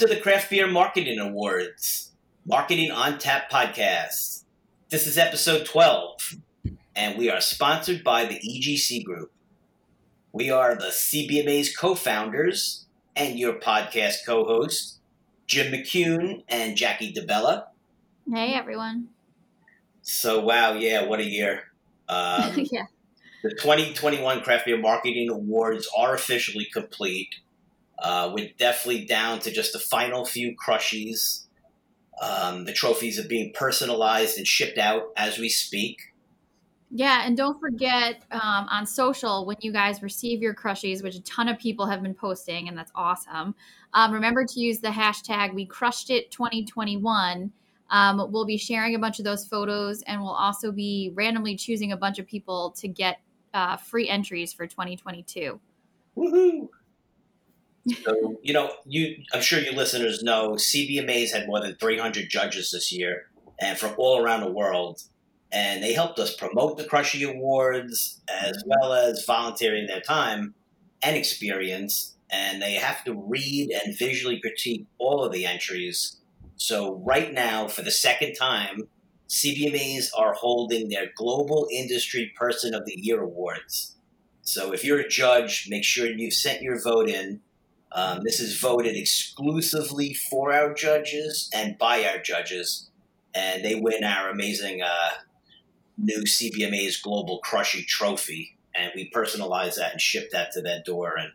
to the Craft Beer Marketing Awards, Marketing on Tap podcast. This is episode 12, and we are sponsored by the EGC Group. We are the CBMA's co founders and your podcast co host, Jim McCune and Jackie DeBella. Hey, everyone. So, wow, yeah, what a year. Um, yeah. The 2021 Craft Beer Marketing Awards are officially complete. Uh, we're definitely down to just the final few crushies. Um, the trophies are being personalized and shipped out as we speak. Yeah, and don't forget um, on social when you guys receive your crushies, which a ton of people have been posting, and that's awesome. Um, remember to use the hashtag We Crushed It 2021. Um, we'll be sharing a bunch of those photos, and we'll also be randomly choosing a bunch of people to get uh, free entries for 2022. Woohoo! So you know, you I'm sure your listeners know CBMA's had more than 300 judges this year, and from all around the world, and they helped us promote the Crushy Awards as well as volunteering their time and experience. And they have to read and visually critique all of the entries. So right now, for the second time, CBMAs are holding their Global Industry Person of the Year awards. So if you're a judge, make sure you've sent your vote in um, this is voted exclusively for our judges and by our judges, and they win our amazing uh, new CBMA's Global Crushy Trophy, and we personalize that and ship that to their door. And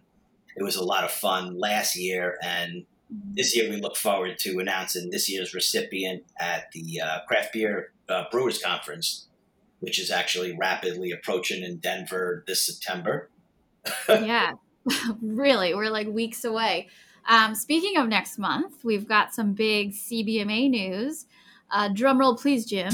it was a lot of fun last year, and this year we look forward to announcing this year's recipient at the uh, Craft Beer uh, Brewers Conference, which is actually rapidly approaching in Denver this September. yeah, really, we're like weeks away. Um, speaking of next month, we've got some big CBMA news. Uh, drum roll, please, Jim.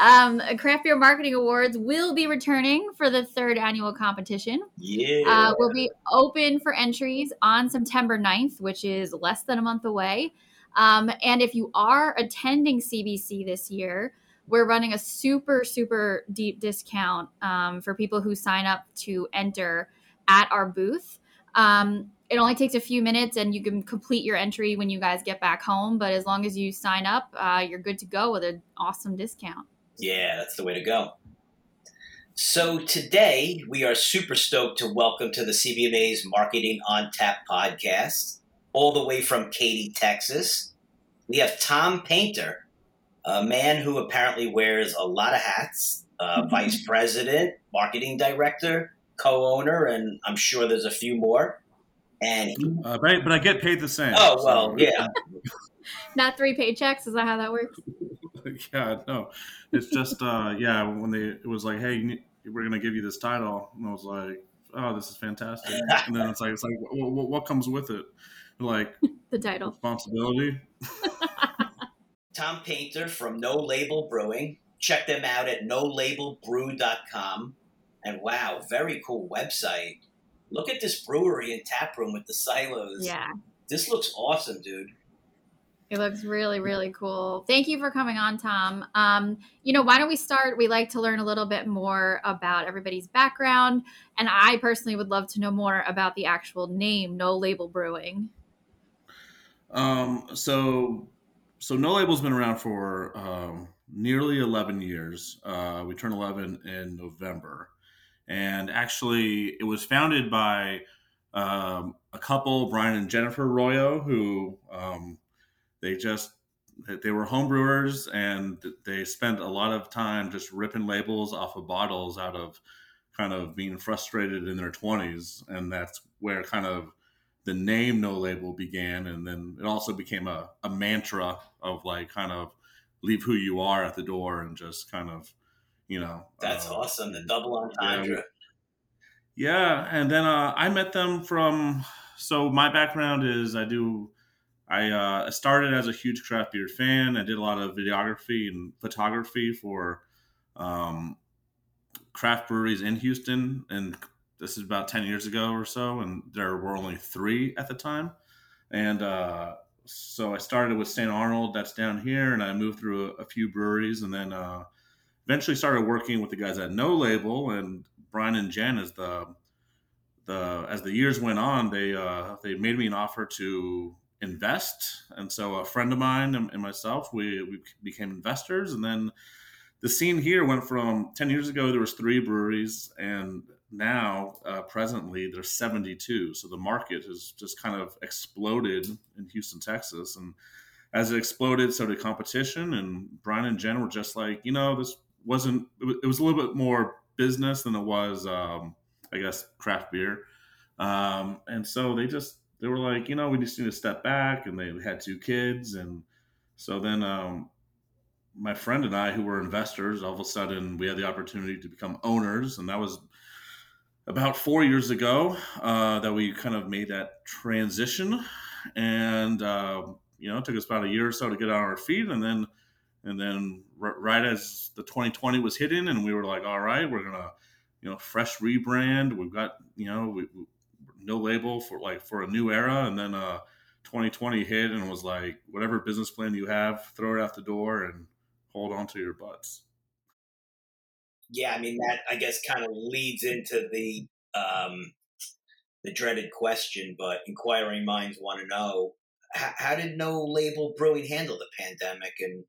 um, Craft Beer Marketing Awards will be returning for the third annual competition. Yeah. Uh, will be open for entries on September 9th, which is less than a month away. Um, and if you are attending CBC this year, we're running a super super deep discount um, for people who sign up to enter at our booth. Um, it only takes a few minutes and you can complete your entry when you guys get back home but as long as you sign up uh, you're good to go with an awesome discount. Yeah that's the way to go. So today we are super stoked to welcome to the cbma's marketing on tap podcast all the way from katy texas we have tom painter a man who apparently wears a lot of hats uh, mm-hmm. vice president, marketing director, co owner, and I'm sure there's a few more. And he, uh, but, I, but I get paid the same. Oh, well, so. yeah. Not three paychecks? Is that how that works? yeah, no. It's just, uh, yeah, when they, it was like, hey, need, we're going to give you this title. And I was like, oh, this is fantastic. and then it's like, it's like, what, what comes with it? Like, the title. Responsibility. Tom Painter from No Label Brewing. Check them out at nolabelbrew.com. And wow, very cool website. Look at this brewery and tap room with the silos. Yeah. This looks awesome, dude. It looks really, really cool. Thank you for coming on, Tom. Um, you know, why don't we start? We like to learn a little bit more about everybody's background. And I personally would love to know more about the actual name, No Label Brewing. Um, so so No Label's been around for um, nearly 11 years. Uh, we turn 11 in November. And actually, it was founded by um, a couple, Brian and Jennifer Royo, who um, they just they were homebrewers and they spent a lot of time just ripping labels off of bottles out of kind of being frustrated in their 20s and that's where kind of the name no label began and then it also became a, a mantra of like kind of leave who you are at the door and just kind of you know that's uh, awesome the double entendre. Yeah, yeah and then uh, i met them from so my background is i do i uh, started as a huge craft beer fan. I did a lot of videography and photography for um, craft breweries in houston and this is about 10 years ago or so, and there were only three at the time. And uh, so I started with St. Arnold, that's down here, and I moved through a, a few breweries and then uh, eventually started working with the guys at No Label. And Brian and Jen is the the as the years went on, they uh, they made me an offer to invest, and so a friend of mine and, and myself we we became investors, and then the scene here went from 10 years ago there was three breweries and now uh, presently there's 72 so the market has just kind of exploded in houston texas and as it exploded so did competition and brian and jen were just like you know this wasn't it was a little bit more business than it was um, i guess craft beer. Um, and so they just they were like you know we just need to step back and they had two kids and so then um, my friend and I, who were investors, all of a sudden we had the opportunity to become owners, and that was about four years ago uh, that we kind of made that transition. And uh, you know, it took us about a year or so to get on our feet, and then and then r- right as the 2020 was hitting, and we were like, all right, we're gonna you know fresh rebrand. We've got you know we, we, no label for like for a new era, and then uh, 2020 hit and was like, whatever business plan you have, throw it out the door and hold on to your butts. Yeah, I mean that I guess kind of leads into the um, the dreaded question, but inquiring minds want to know how, how did No Label Brewing handle the pandemic, and,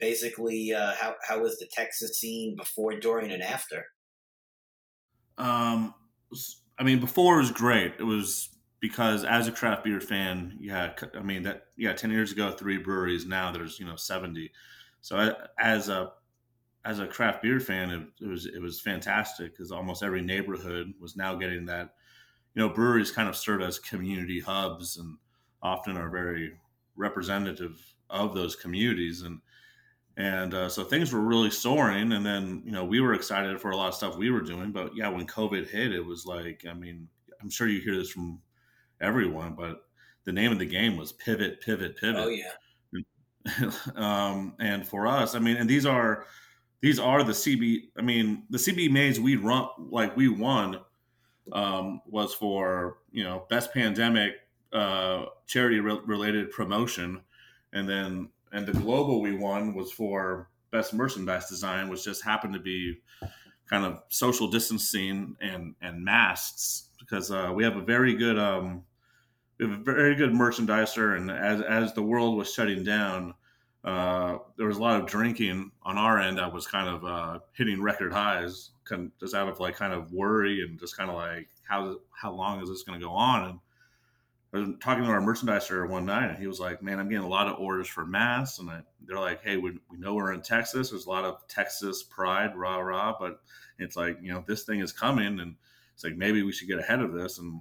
basically uh, how how was the Texas scene before, during, and after? Um, I mean, before was great. It was because as a craft beer fan, yeah, I mean that yeah, ten years ago, three breweries. Now there's you know seventy. So as a as a craft beer fan, it, it was it was fantastic because almost every neighborhood was now getting that. You know, breweries kind of serve as community hubs and often are very representative of those communities and and uh, so things were really soaring and then you know we were excited for a lot of stuff we were doing but yeah when covid hit it was like i mean i'm sure you hear this from everyone but the name of the game was pivot pivot pivot oh yeah um, and for us, I mean, and these are these are the CB. I mean, the CBMAs we run like we won um, was for you know best pandemic uh, charity re- related promotion, and then and the global we won was for best merchandise design, which just happened to be kind of social distancing and and masks because uh, we have a very good um, we have a very good merchandiser, and as as the world was shutting down, uh, there was a lot of drinking on our end that was kind of uh, hitting record highs, kind of just out of like kind of worry and just kind of like how how long is this going to go on? And I was talking to our merchandiser one night, and he was like, "Man, I'm getting a lot of orders for masks," and I, they're like, "Hey, we, we know we're in Texas. There's a lot of Texas pride, rah rah, but it's like you know this thing is coming, and it's like maybe we should get ahead of this." And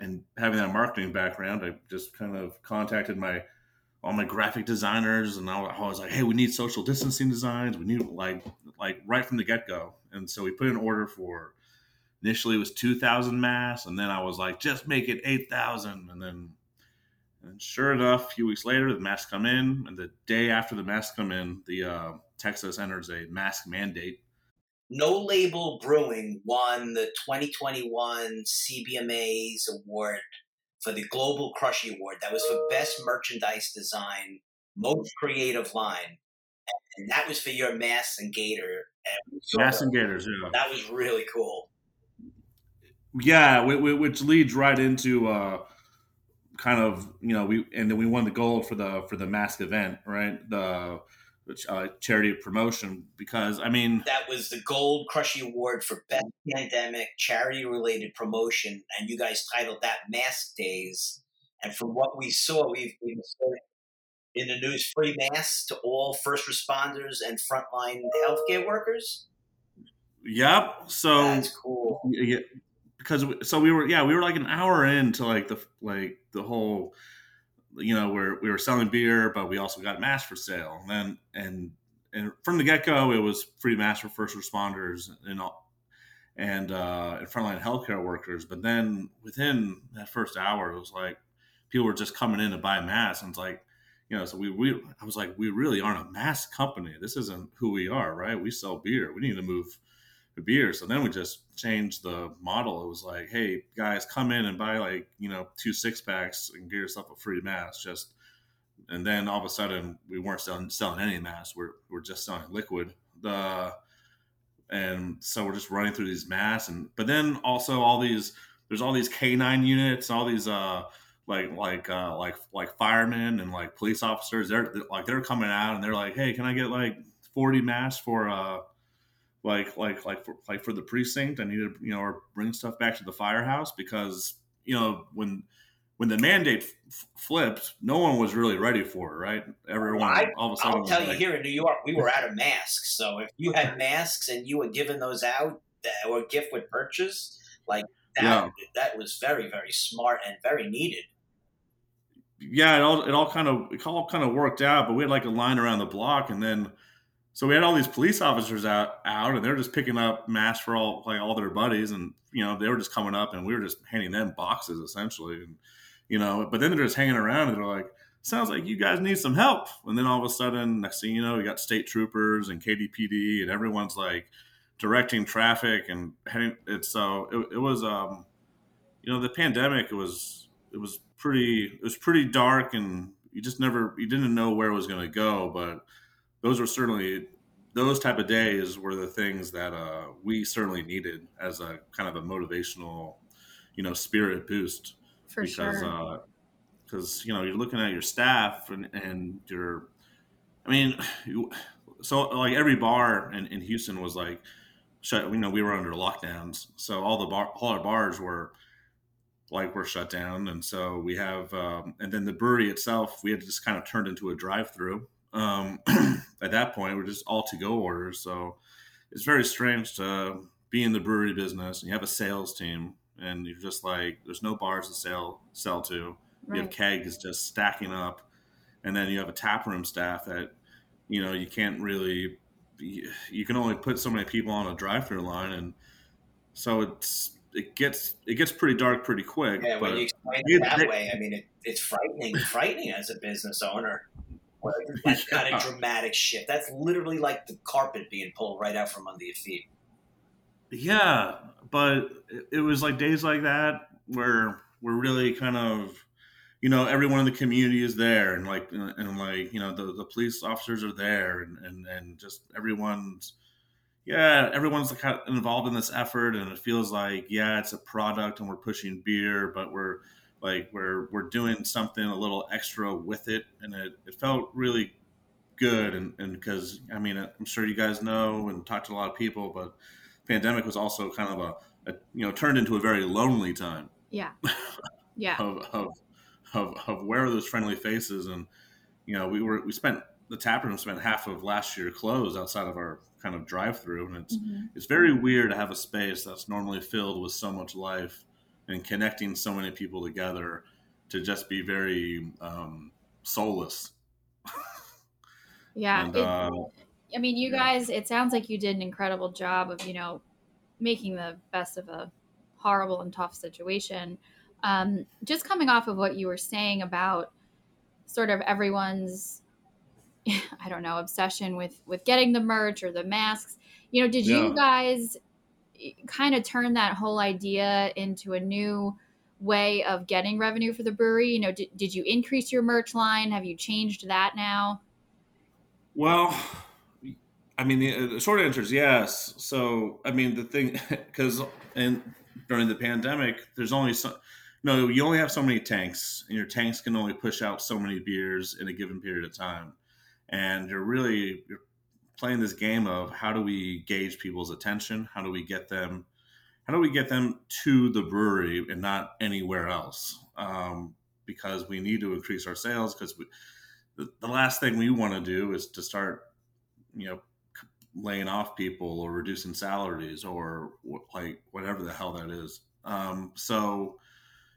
and having that marketing background, I just kind of contacted my all my graphic designers, and I was like, "Hey, we need social distancing designs. We need like like right from the get go." And so we put an order for initially it was two thousand masks, and then I was like, "Just make it eight thousand. And then, and sure enough, a few weeks later, the masks come in, and the day after the masks come in, the uh, Texas enters a mask mandate. No Label Brewing won the 2021 CBMA's award for the Global Crushy Award. That was for Best Merchandise Design, Most Creative Line. And that was for your Mass and Gaiter. And Mass and Gaiters, yeah. That was really cool. Yeah, which leads right into uh, kind of you know we and then we won the gold for the for the mask event, right? The uh, charity promotion because I mean that was the Gold Crushy Award for best pandemic charity related promotion, and you guys titled that Mask Days. And from what we saw, we've, we've in the news free masks to all first responders and frontline healthcare workers. Yep. So that's cool. Yeah, because so we were yeah we were like an hour into like the like the whole you know, we're, we were selling beer, but we also got masks for sale. And then, and, and from the get go, it was free masks for first responders and all, and, uh, and frontline healthcare workers. But then within that first hour, it was like people were just coming in to buy masks. And it's like, you know, so we, we, I was like, we really aren't a mask company. This isn't who we are, right? We sell beer. We need to move beer. So then we just changed the model. It was like, hey guys, come in and buy like you know two six packs and get yourself a free mask. Just and then all of a sudden we weren't selling selling any masks. We're we're just selling liquid. The and so we're just running through these masks and but then also all these there's all these K9 units, all these uh like like uh like like firemen and like police officers. They're like they're coming out and they're like, hey, can I get like 40 masks for uh like like like for like for the precinct? I need to you know or bring stuff back to the firehouse because you know when when the mandate f- flipped, no one was really ready for it, right? Everyone I, all of a sudden. I'll tell you like, here in New York, we were out of masks. So if you had masks and you were giving those out that or gift with purchase, like that, Yeah. that was very very smart and very needed. yeah, it all it all kind of it all kind of worked out, but we had like a line around the block, and then so we had all these police officers out out, and they're just picking up masks for all like all their buddies, and you know they were just coming up, and we were just handing them boxes essentially, and you know, but then they're just hanging around, and they're like, "Sounds like you guys need some help," and then all of a sudden, next thing you know, we got state troopers and KDPD, and everyone's like directing traffic and heading. It's so it, it was um, you know, the pandemic was it was pretty it was pretty dark and you just never you didn't know where it was going to go but those were certainly those type of days were the things that uh, we certainly needed as a kind of a motivational you know spirit boost. For because sure. because you know you're looking at your staff and and you're i mean you, so like every bar in, in houston was like shut you know we were under lockdowns. So all the bar all our bars were like were shut down. And so we have um, and then the brewery itself we had just kind of turned into a drive-through um, at that point we're just all to go orders so it's very strange to be in the brewery business and you have a sales team and you're just like there's no bars to sell sell to you have kegs just stacking up and then you have a tap room staff that you know you can't really you you can only put so many people on a drive-through line and so it's it gets it gets pretty dark pretty quick Yeah, but when you explain it that they- way, I mean, it, it's frightening, frightening as a business owner. That kind Yeah. of dramatic shit. That's literally like the carpet being pulled right out from under your feet. Yeah, but it- it was like days like that where we're really kind of, you know, everyone in the community is there, and like, and like, you know, the, the police officers are there, and and and just everyone's, yeah, everyone's kind of involved in this effort, and it feels like, yeah, it's a product, and we're pushing beer, but we're like we're we're doing something a little extra with it, and it, it felt really good, and and because I mean, I'm sure you guys know and talked to a lot of people, but pandemic was also kind of a, a you know turned into a very lonely time Yeah. Yeah. of, of of of where are those friendly faces and you know we were we spent the tap room spent half of last year closed outside of our kind of drive through and it's Mhm. it's very weird to have a space that's normally filled with so much life and connecting so many people together to just be very um, soulless Yeah. and it- uh, I mean, you Yeah. guys, it sounds like you did an incredible job of, you know, making the best of a horrible and tough situation. Um, just coming off of what you were saying about sort of everyone's, I don't know, obsession with with getting the merch or the masks. You know, did Yeah. you guys kind of turn that whole idea into a new way of getting revenue for the brewery? You know, did, did you increase your merch line? Have you changed that now? Well, I mean, the, uh, the short answer is yes. So, I mean, the thing, because and during the pandemic, there's only so, no, you only have so many tanks, and your tanks can only push out so many beers in a given period of time, and you're really you're playing this game of how do we gauge people's attention? How do we get them? How do we get them to the brewery and not anywhere else? Um, because we need to increase our sales because the, the last thing we want to do is to start you know laying off people or reducing salaries or like whatever the hell that is um, so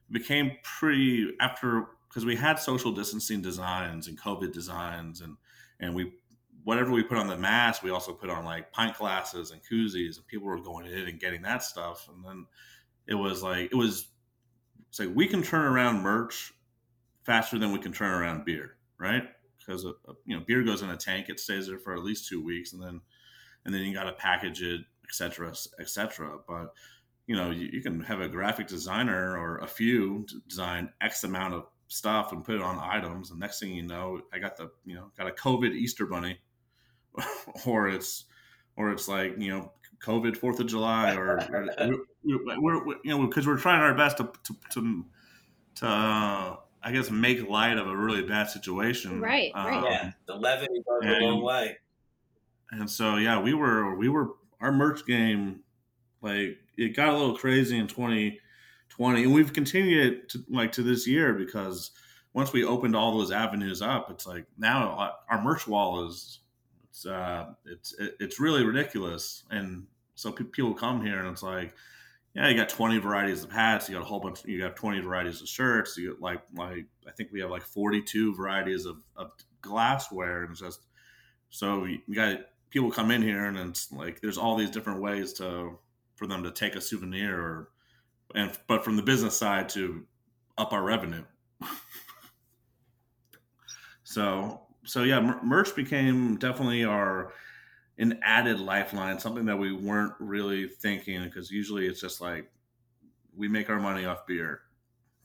it became pretty after because we had social distancing designs and covid designs and and we whatever we put on the mask we also put on like pint glasses and koozies and people were going in and getting that stuff. And then it was like it was it's like we can turn around merch faster than we can turn around beer right? Because uh, you know beer goes in a tank it stays there for at least two weeks and then and then you got to package it etc etc but you know you, you can have a graphic designer or a few design x amount of stuff and put it on items and next thing you know i got the you know got a covid easter bunny or it's or it's like you know COVID Fourth of July, or, or we're, we're, we're, you know because we're trying our best to to to, to uh, I guess make light of a really bad situation. Right, right. Um, yeah, the levity goes and, a long way. And so yeah, we were we were our merch game like it got a little crazy in 2020 and we've continued it to like to this year because once we opened all those avenues up it's like now our merch wall is it's uh it's it's really ridiculous. And so people come here and it's like yeah you got 20 varieties of hats you got a whole bunch you got 20 varieties of shirts you got like like i think we have like 42 varieties of, of glassware and just so you got people come in here and it's like there's all these different ways to for them to take a souvenir or and but from the business side to up our revenue. So so yeah merch became definitely our an added lifeline something that we weren't really thinking because usually it's just like we make our money off beer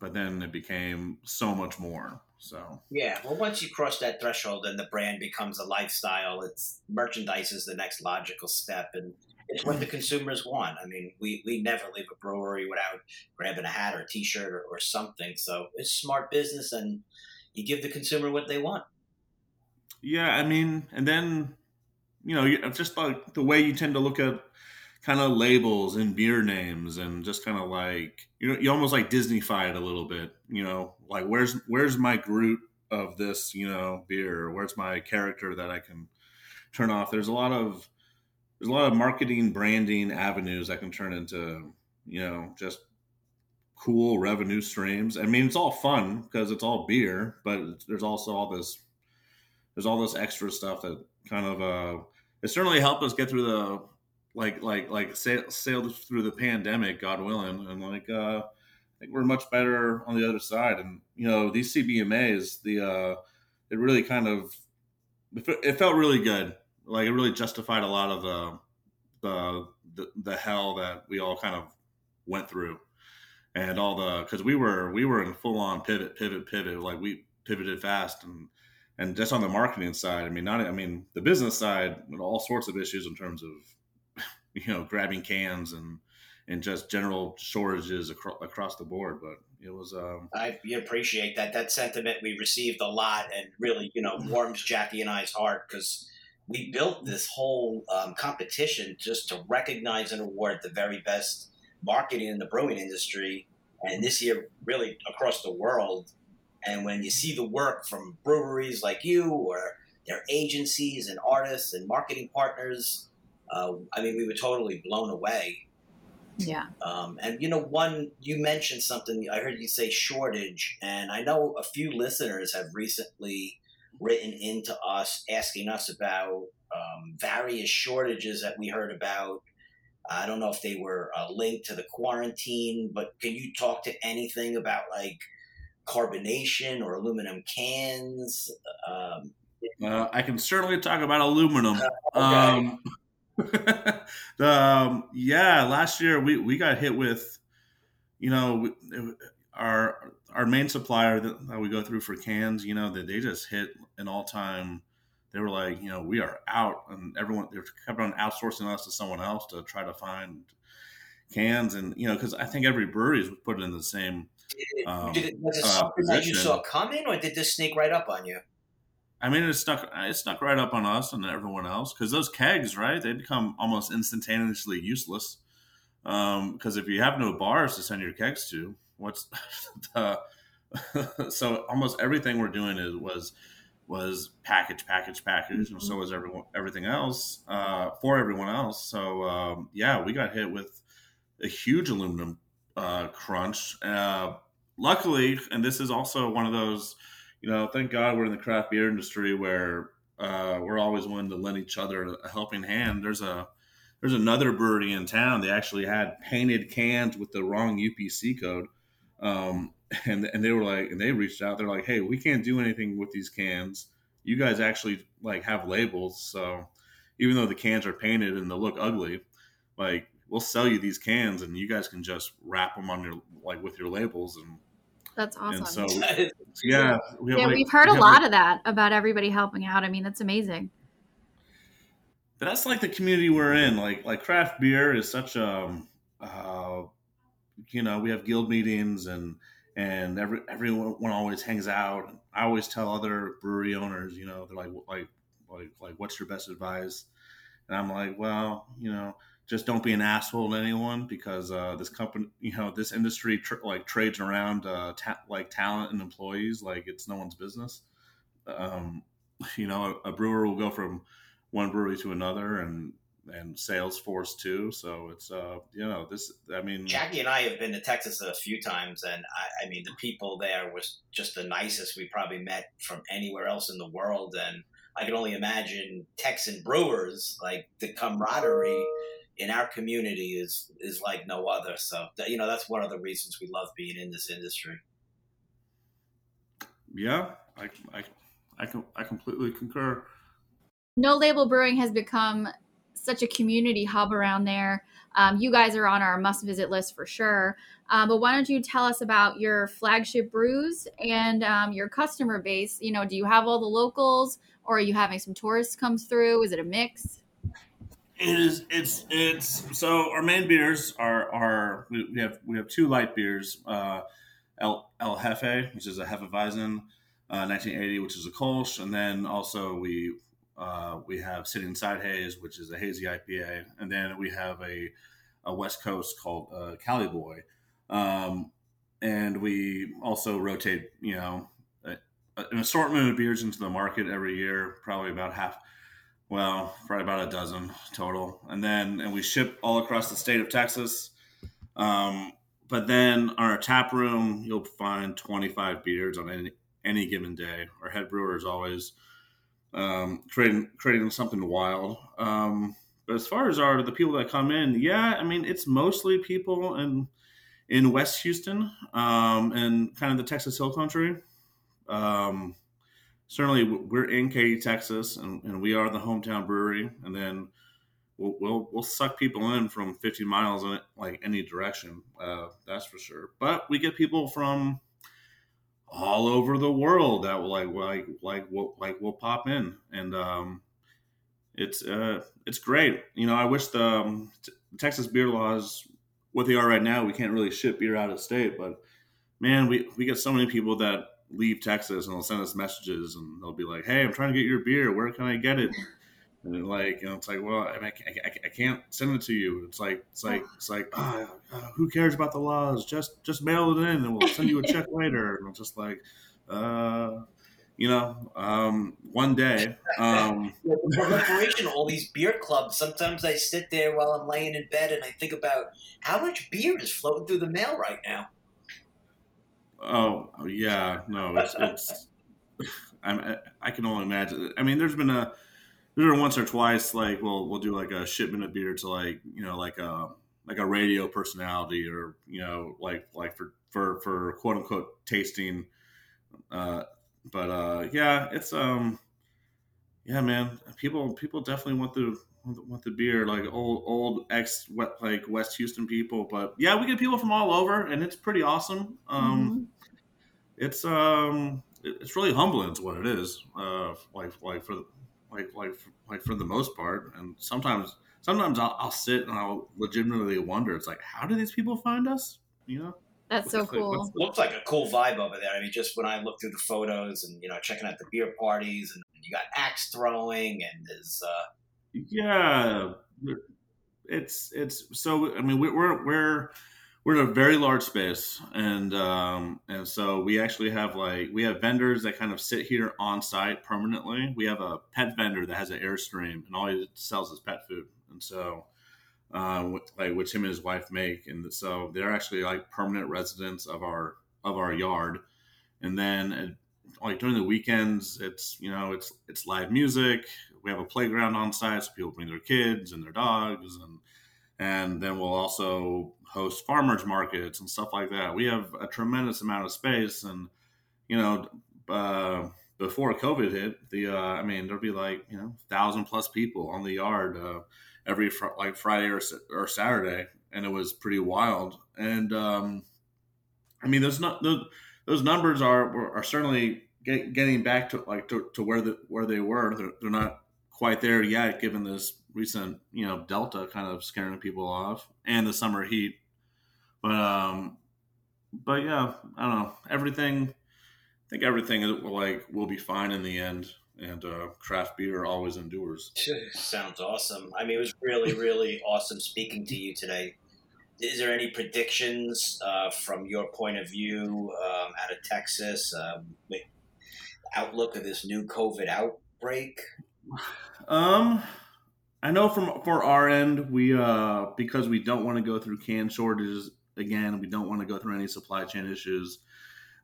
but then it became so much more so yeah well once you cross that threshold and the brand becomes a lifestyle it's merchandise is the next logical step and it's what the consumers want. I mean, we, we never leave a brewery without grabbing a hat or a T-shirt or, or something. So it's smart business, and you give the consumer what they want. Yeah, I mean, and then you know, just like the way you tend to look at kind of labels and beer names, and just kind of like you know, you almost like Disneyfy it a little bit. You know, like where's where's my Groot of this you know beer? Where's my character that I can turn off? There's a lot of there's a lot of marketing branding avenues that can turn into you know just cool revenue streams i mean it's all fun because it's all beer but there's also all this there's all this extra stuff that kind of uh it certainly helped us get through the like like like sail, sailed through the pandemic god willing and like uh i think we're much better on the other side. And you know these cbmas the uh it really kind of it felt really good. Like it really justified a lot of the the the, the hell that we all kind of went through. And all the because we were we were in full on pivot pivot pivot. Like we pivoted fast and and just on the marketing side i mean not i mean the business side all sorts of issues in terms of you know grabbing cans and and just general shortages acro- across the board but it was um i appreciate that that sentiment we received a lot and really you know warms jackie and i's heart because we built this whole um, competition just to recognize and award the very best marketing in the brewing industry. And this year, really across the world. And when you see the work from breweries like you or their agencies and artists and marketing partners, uh, I mean, we were totally blown away. Yeah. Um, and you know, one you mentioned something. I heard you say shortage, and I know a few listeners have recently written into us asking us about um, various shortages that we heard about. I don't know if they were uh, linked to the quarantine, but can you talk to anything about like carbonation or aluminum cans? Um, uh, I can certainly talk about aluminum. Uh, okay. um, um, yeah, last year we, we got hit with, you know, our our main supplier that, that we go through for cans, you know, that they just hit an all time. They were like, you know, we are out, and everyone they kept on outsourcing us to someone else to try to find cans, and you know, because I think every brewery is put in the same. Um, did it, was it uh, something that you saw coming, or did this sneak right up on you? I mean, it stuck. It stuck right up on us and everyone else because those kegs, right? They become almost instantaneously useless. Because um, if you have no bars to send your kegs to, what's the so almost everything we're doing is was was package package package mm-hmm. and so mm-hmm. was everyone everything else uh, for everyone else so um, yeah we got hit with a huge aluminum uh, crunch uh, luckily and this is also one of those you know thank god we're in the craft beer industry where uh, we're always willing to lend each other a helping hand there's a there's another brewery in town they actually had painted cans with the wrong upc code um, and and they were like, and they reached out. They're like, hey, we can't do anything with these cans. You guys actually like have labels, so even though the cans are painted and they look ugly, like we'll sell you these cans, and you guys can just wrap them on your like with your labels and. That's awesome. so, yeah, we yeah, like, we've heard we a lot like, of that about everybody helping out. I mean, that's amazing. that's like the community we're in. Like like craft beer is such a, um, uh, you know, we have guild meetings and and every everyone always hangs out. I always tell other brewery owners, you know, they're like like like like what's your best advice? And I'm like, well, you know, just don't be an asshole to anyone because uh, this company, you know, this industry tr- like trades around uh, ta- like talent and employees like it's no one's business. Um, you know, a, a brewer will go from one brewery to another and and Salesforce too. So it's uh you know this I mean Jackie and I have been to Texas a few times and I, I mean the people there was just the nicest we probably met from anywhere else in the world and I can only imagine Texan brewers like the camaraderie in our community is is like no other. So you know that's one of the reasons we love being in this industry. Yeah, I I I, I completely concur. No Label Brewing has become such a community hub around there. Um, you guys are on our must visit list for sure. Um, but why don't you tell us about your flagship brews and um, your customer base? You know, do you have all the locals or are you having some tourists come through? Is it a mix? It is. It's. It's. So our main beers are are we have we have two light beers. Uh, El El Jefe, which is a Hefeweizen, uh, 1980, which is a Kolsch, and then also we uh, we have Sitting Side Haze, which is a hazy IPA, and then we have a a West Coast called uh, Cali Boy, um, and we also rotate, you know, a, an assortment of beers into the market every year, probably about half well, probably about a dozen total, and then and we ship all across the state of Texas. Um, but then on our tap room, you'll find 25 beers on any any given day. Our head brewer is always um, creating creating something wild. Um, but as far as our the people that come in, yeah, I mean it's mostly people in in West Houston um, and kind of the Texas Hill Country. Um, certainly we're in Katy, Texas, and, and we are the hometown brewery. And then we'll, we'll, we'll suck people in from 50 miles in like any direction. Uh, that's for sure. But we get people from all over the world that will like like like will like will pop in and um it's uh it's great you know i wish the um, t- texas beer laws what they are right now we can't really ship beer out of state but man we we get so many people that leave Texas and they'll send us messages and they'll be like, "Hey, I'm trying to get your beer. Where can I get it?" And like, you know, it's like, well, I, I, I, can't send it to you. It's like, it's like, it's like, oh, who cares about the laws? Just, just mail it in, and we'll send you a check later. And I'm just like, uh, you know, um, one day. Um, proliferation all these beer clubs. Sometimes I sit there while I'm laying in bed and I think about how much beer is floating through the mail right now. Oh, yeah, no, it's it's. I'm, I can only imagine. I mean, there's been a there's been once or twice like we'll we'll do like a shipment of beer to like you know like a like a radio personality or you know like like for for for quote unquote tasting. Uh, but uh, yeah, it's um, yeah, man. People people definitely want the want the beer like old old ex like West Houston people. But yeah, we get people from all over, and it's pretty awesome. Um, mm-hmm. It's um, it's really humbling. It's what it is. Uh, like like for like like like for the most part, and sometimes sometimes I'll, I'll sit and I'll legitimately wonder. It's like, how do these people find us? You know. That's so cool. Looks like a cool vibe over there. I mean, just when I look through the photos and you know checking out the beer parties, and you got axe throwing, and there's uh, yeah, it's it's so. I mean, we're we're we're in a very large space, and um, and so we actually have like we have vendors that kind of sit here on site permanently. We have a pet vendor that has an airstream, and all he sells is pet food, and so. Uh, like which him and his wife make, and so they're actually like permanent residents of our of our yard. And then like during the weekends, it's you know it's it's live music. We have a playground on site, so people bring their kids and their dogs, and and then we'll also host farmers markets and stuff like that. We have a tremendous amount of space, and you know, uh, before COVID hit, the uh, I mean, there'd be like you know, thousand plus people on the yard uh, every fr- like Friday or, or Saturday, and it was pretty wild. And um, I mean, there's not those, those numbers are are certainly get, getting back to like to, to where the where they were. They're, they're not quite there yet, given this recent you know Delta kind of scaring people off and the summer heat. But um, but yeah, I don't know everything. I think everything will like will be fine in the end, and uh, craft beer always endures. Sounds awesome. I mean, it was really really awesome speaking to you today. Is there any predictions uh, from your point of view um, out of Texas? Um, outlook of this new COVID outbreak? Um, I know from for our end, we uh because we don't want to go through can shortages again, we don't want to go through any supply chain issues.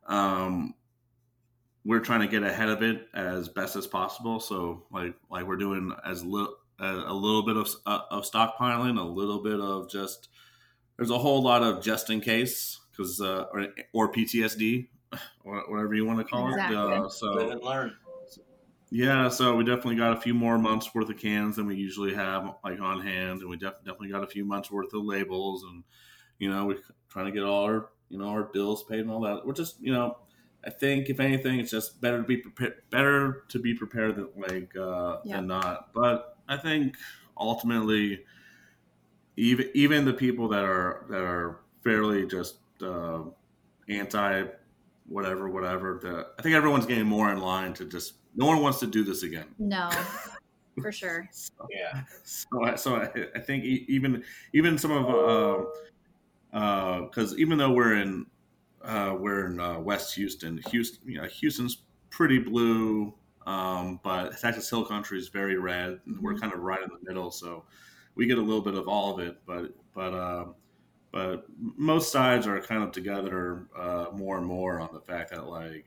Um, we're trying to get ahead of it as best as possible. So like like we're doing as little a little bit of uh, of stockpiling, a little bit of just there's a whole lot of just in case because uh, or, or PTSD, whatever you want to call exactly. it. Uh, so live and learn. Yeah, so we definitely got a few more months worth of cans than we usually have like on hand, and we def- definitely got a few months worth of labels, and you know we're trying to get all our you know our bills paid and all that. We're just you know I think if anything, it's just better to be prepared. Better to be prepared than like uh, yeah. than not. But I think ultimately, even even the people that are that are fairly just uh, anti whatever whatever. The, I think everyone's getting more in line to just no one wants to do this again. No, for sure. so, yeah. So, I, so I, I, think even even some of because uh, uh, even though we're in uh, we're in uh, West Houston, Houston, you know, Houston's pretty blue, um, but Texas Hill Country is very red. We're mm-hmm. kind of right in the middle, so we get a little bit of all of it. But but um, but most sides are kind of together uh, more and more on the fact that like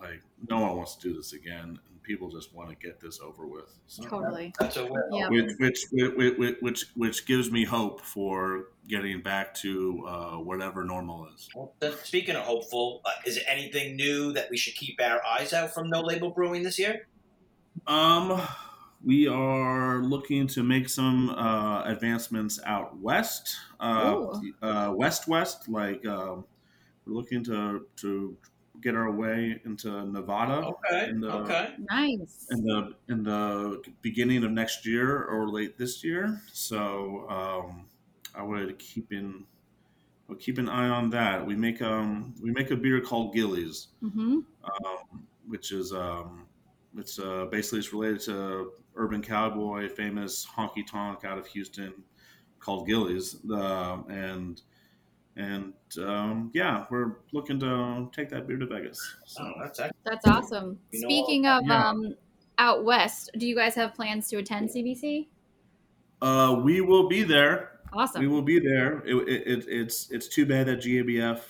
like no one wants to do this again and people just want to get this over with so, totally. That's a yeah. which, which, which which which gives me hope for getting back to uh, whatever normal is. Well, speaking of hopeful uh, is there anything new that we should keep our eyes out from no label brewing this year? Um we are looking to make some uh, advancements out west, uh, uh, west west. Like um, we're looking to to get our way into Nevada. Okay. In the, okay. Nice. In the in the beginning of next year or late this year. So um, I would keep in. I'll keep an eye on that. We make um we make a beer called Gilley's, mm-hmm. um, which is um it's uh, basically it's related to urban cowboy, famous honky tonk out of Houston called Gilley's, uh, and and um, yeah, we're looking to take that beer to Vegas. So. Oh, that's that's awesome. Speaking of yeah. um, out west, do you guys have plans to attend CBC? Uh, we will be there. Awesome. We will be there. It, it, it, it's it's too bad that GABF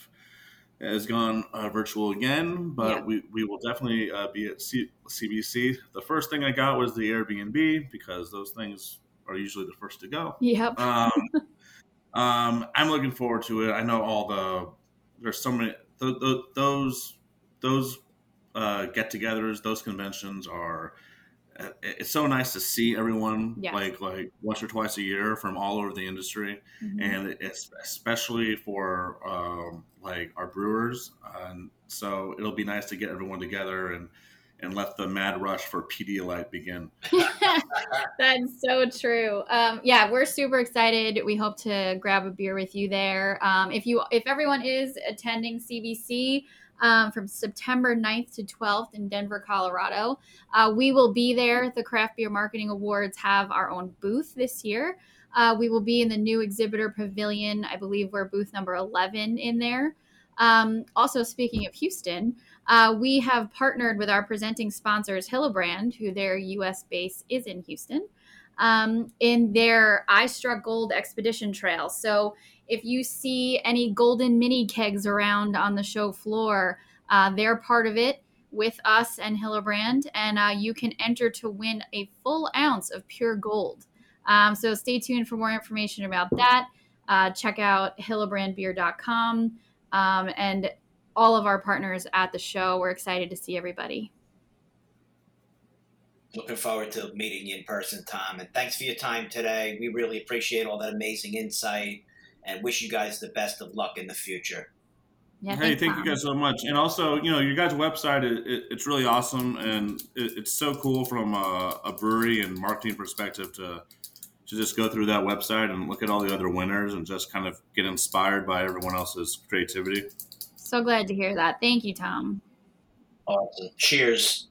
has gone uh, virtual again, but yeah. we, we will definitely uh, be at C- CBC. The first thing I got was the Airbnb because those things are usually the first to go. Yep. Um, um, I'm looking forward to it. I know all the there's so many th- th- those those uh, get-togethers, those conventions are it's so nice to see everyone yes. like like once or twice a year from all over the industry mm-hmm. and it's especially for um, like our brewers and so it'll be nice to get everyone together and and let the mad rush for Pedialyte begin. That's so true. Um, yeah, we're super excited. We hope to grab a beer with you there. Um, if you, if everyone is attending CBC, um, from September 9th to 12th in Denver, Colorado. Uh, we will be there. The Craft Beer Marketing Awards have our own booth this year. Uh, we will be in the new exhibitor pavilion. I believe we're booth number 11 in there. Um, also, speaking of Houston, uh, we have partnered with our presenting sponsors, Hillebrand, who their U.S. base is in Houston, um, in their I Struck Gold Expedition Trail. So if you see any golden mini kegs around on the show floor, uh, they're part of it with us and Hillebrand, and uh, you can enter to win a full ounce of pure gold. Um, so stay tuned for more information about that. Uh, check out hillebrandbeer.com um, and all of our partners at the show. We're excited to see everybody. Looking forward to meeting you in person, Tom. And thanks for your time today. We really appreciate all that amazing insight and wish you guys the best of luck in the future. Yeah, hey, thank Tom. you guys so much. And also, you know, your guys' website, it, it, it's really awesome. And it, it's so cool from a, a, brewery and marketing perspective to to just go through that website and look at all the other winners and just kind of get inspired by everyone else's creativity. So glad to hear that. Thank you, Tom. Awesome. Cheers.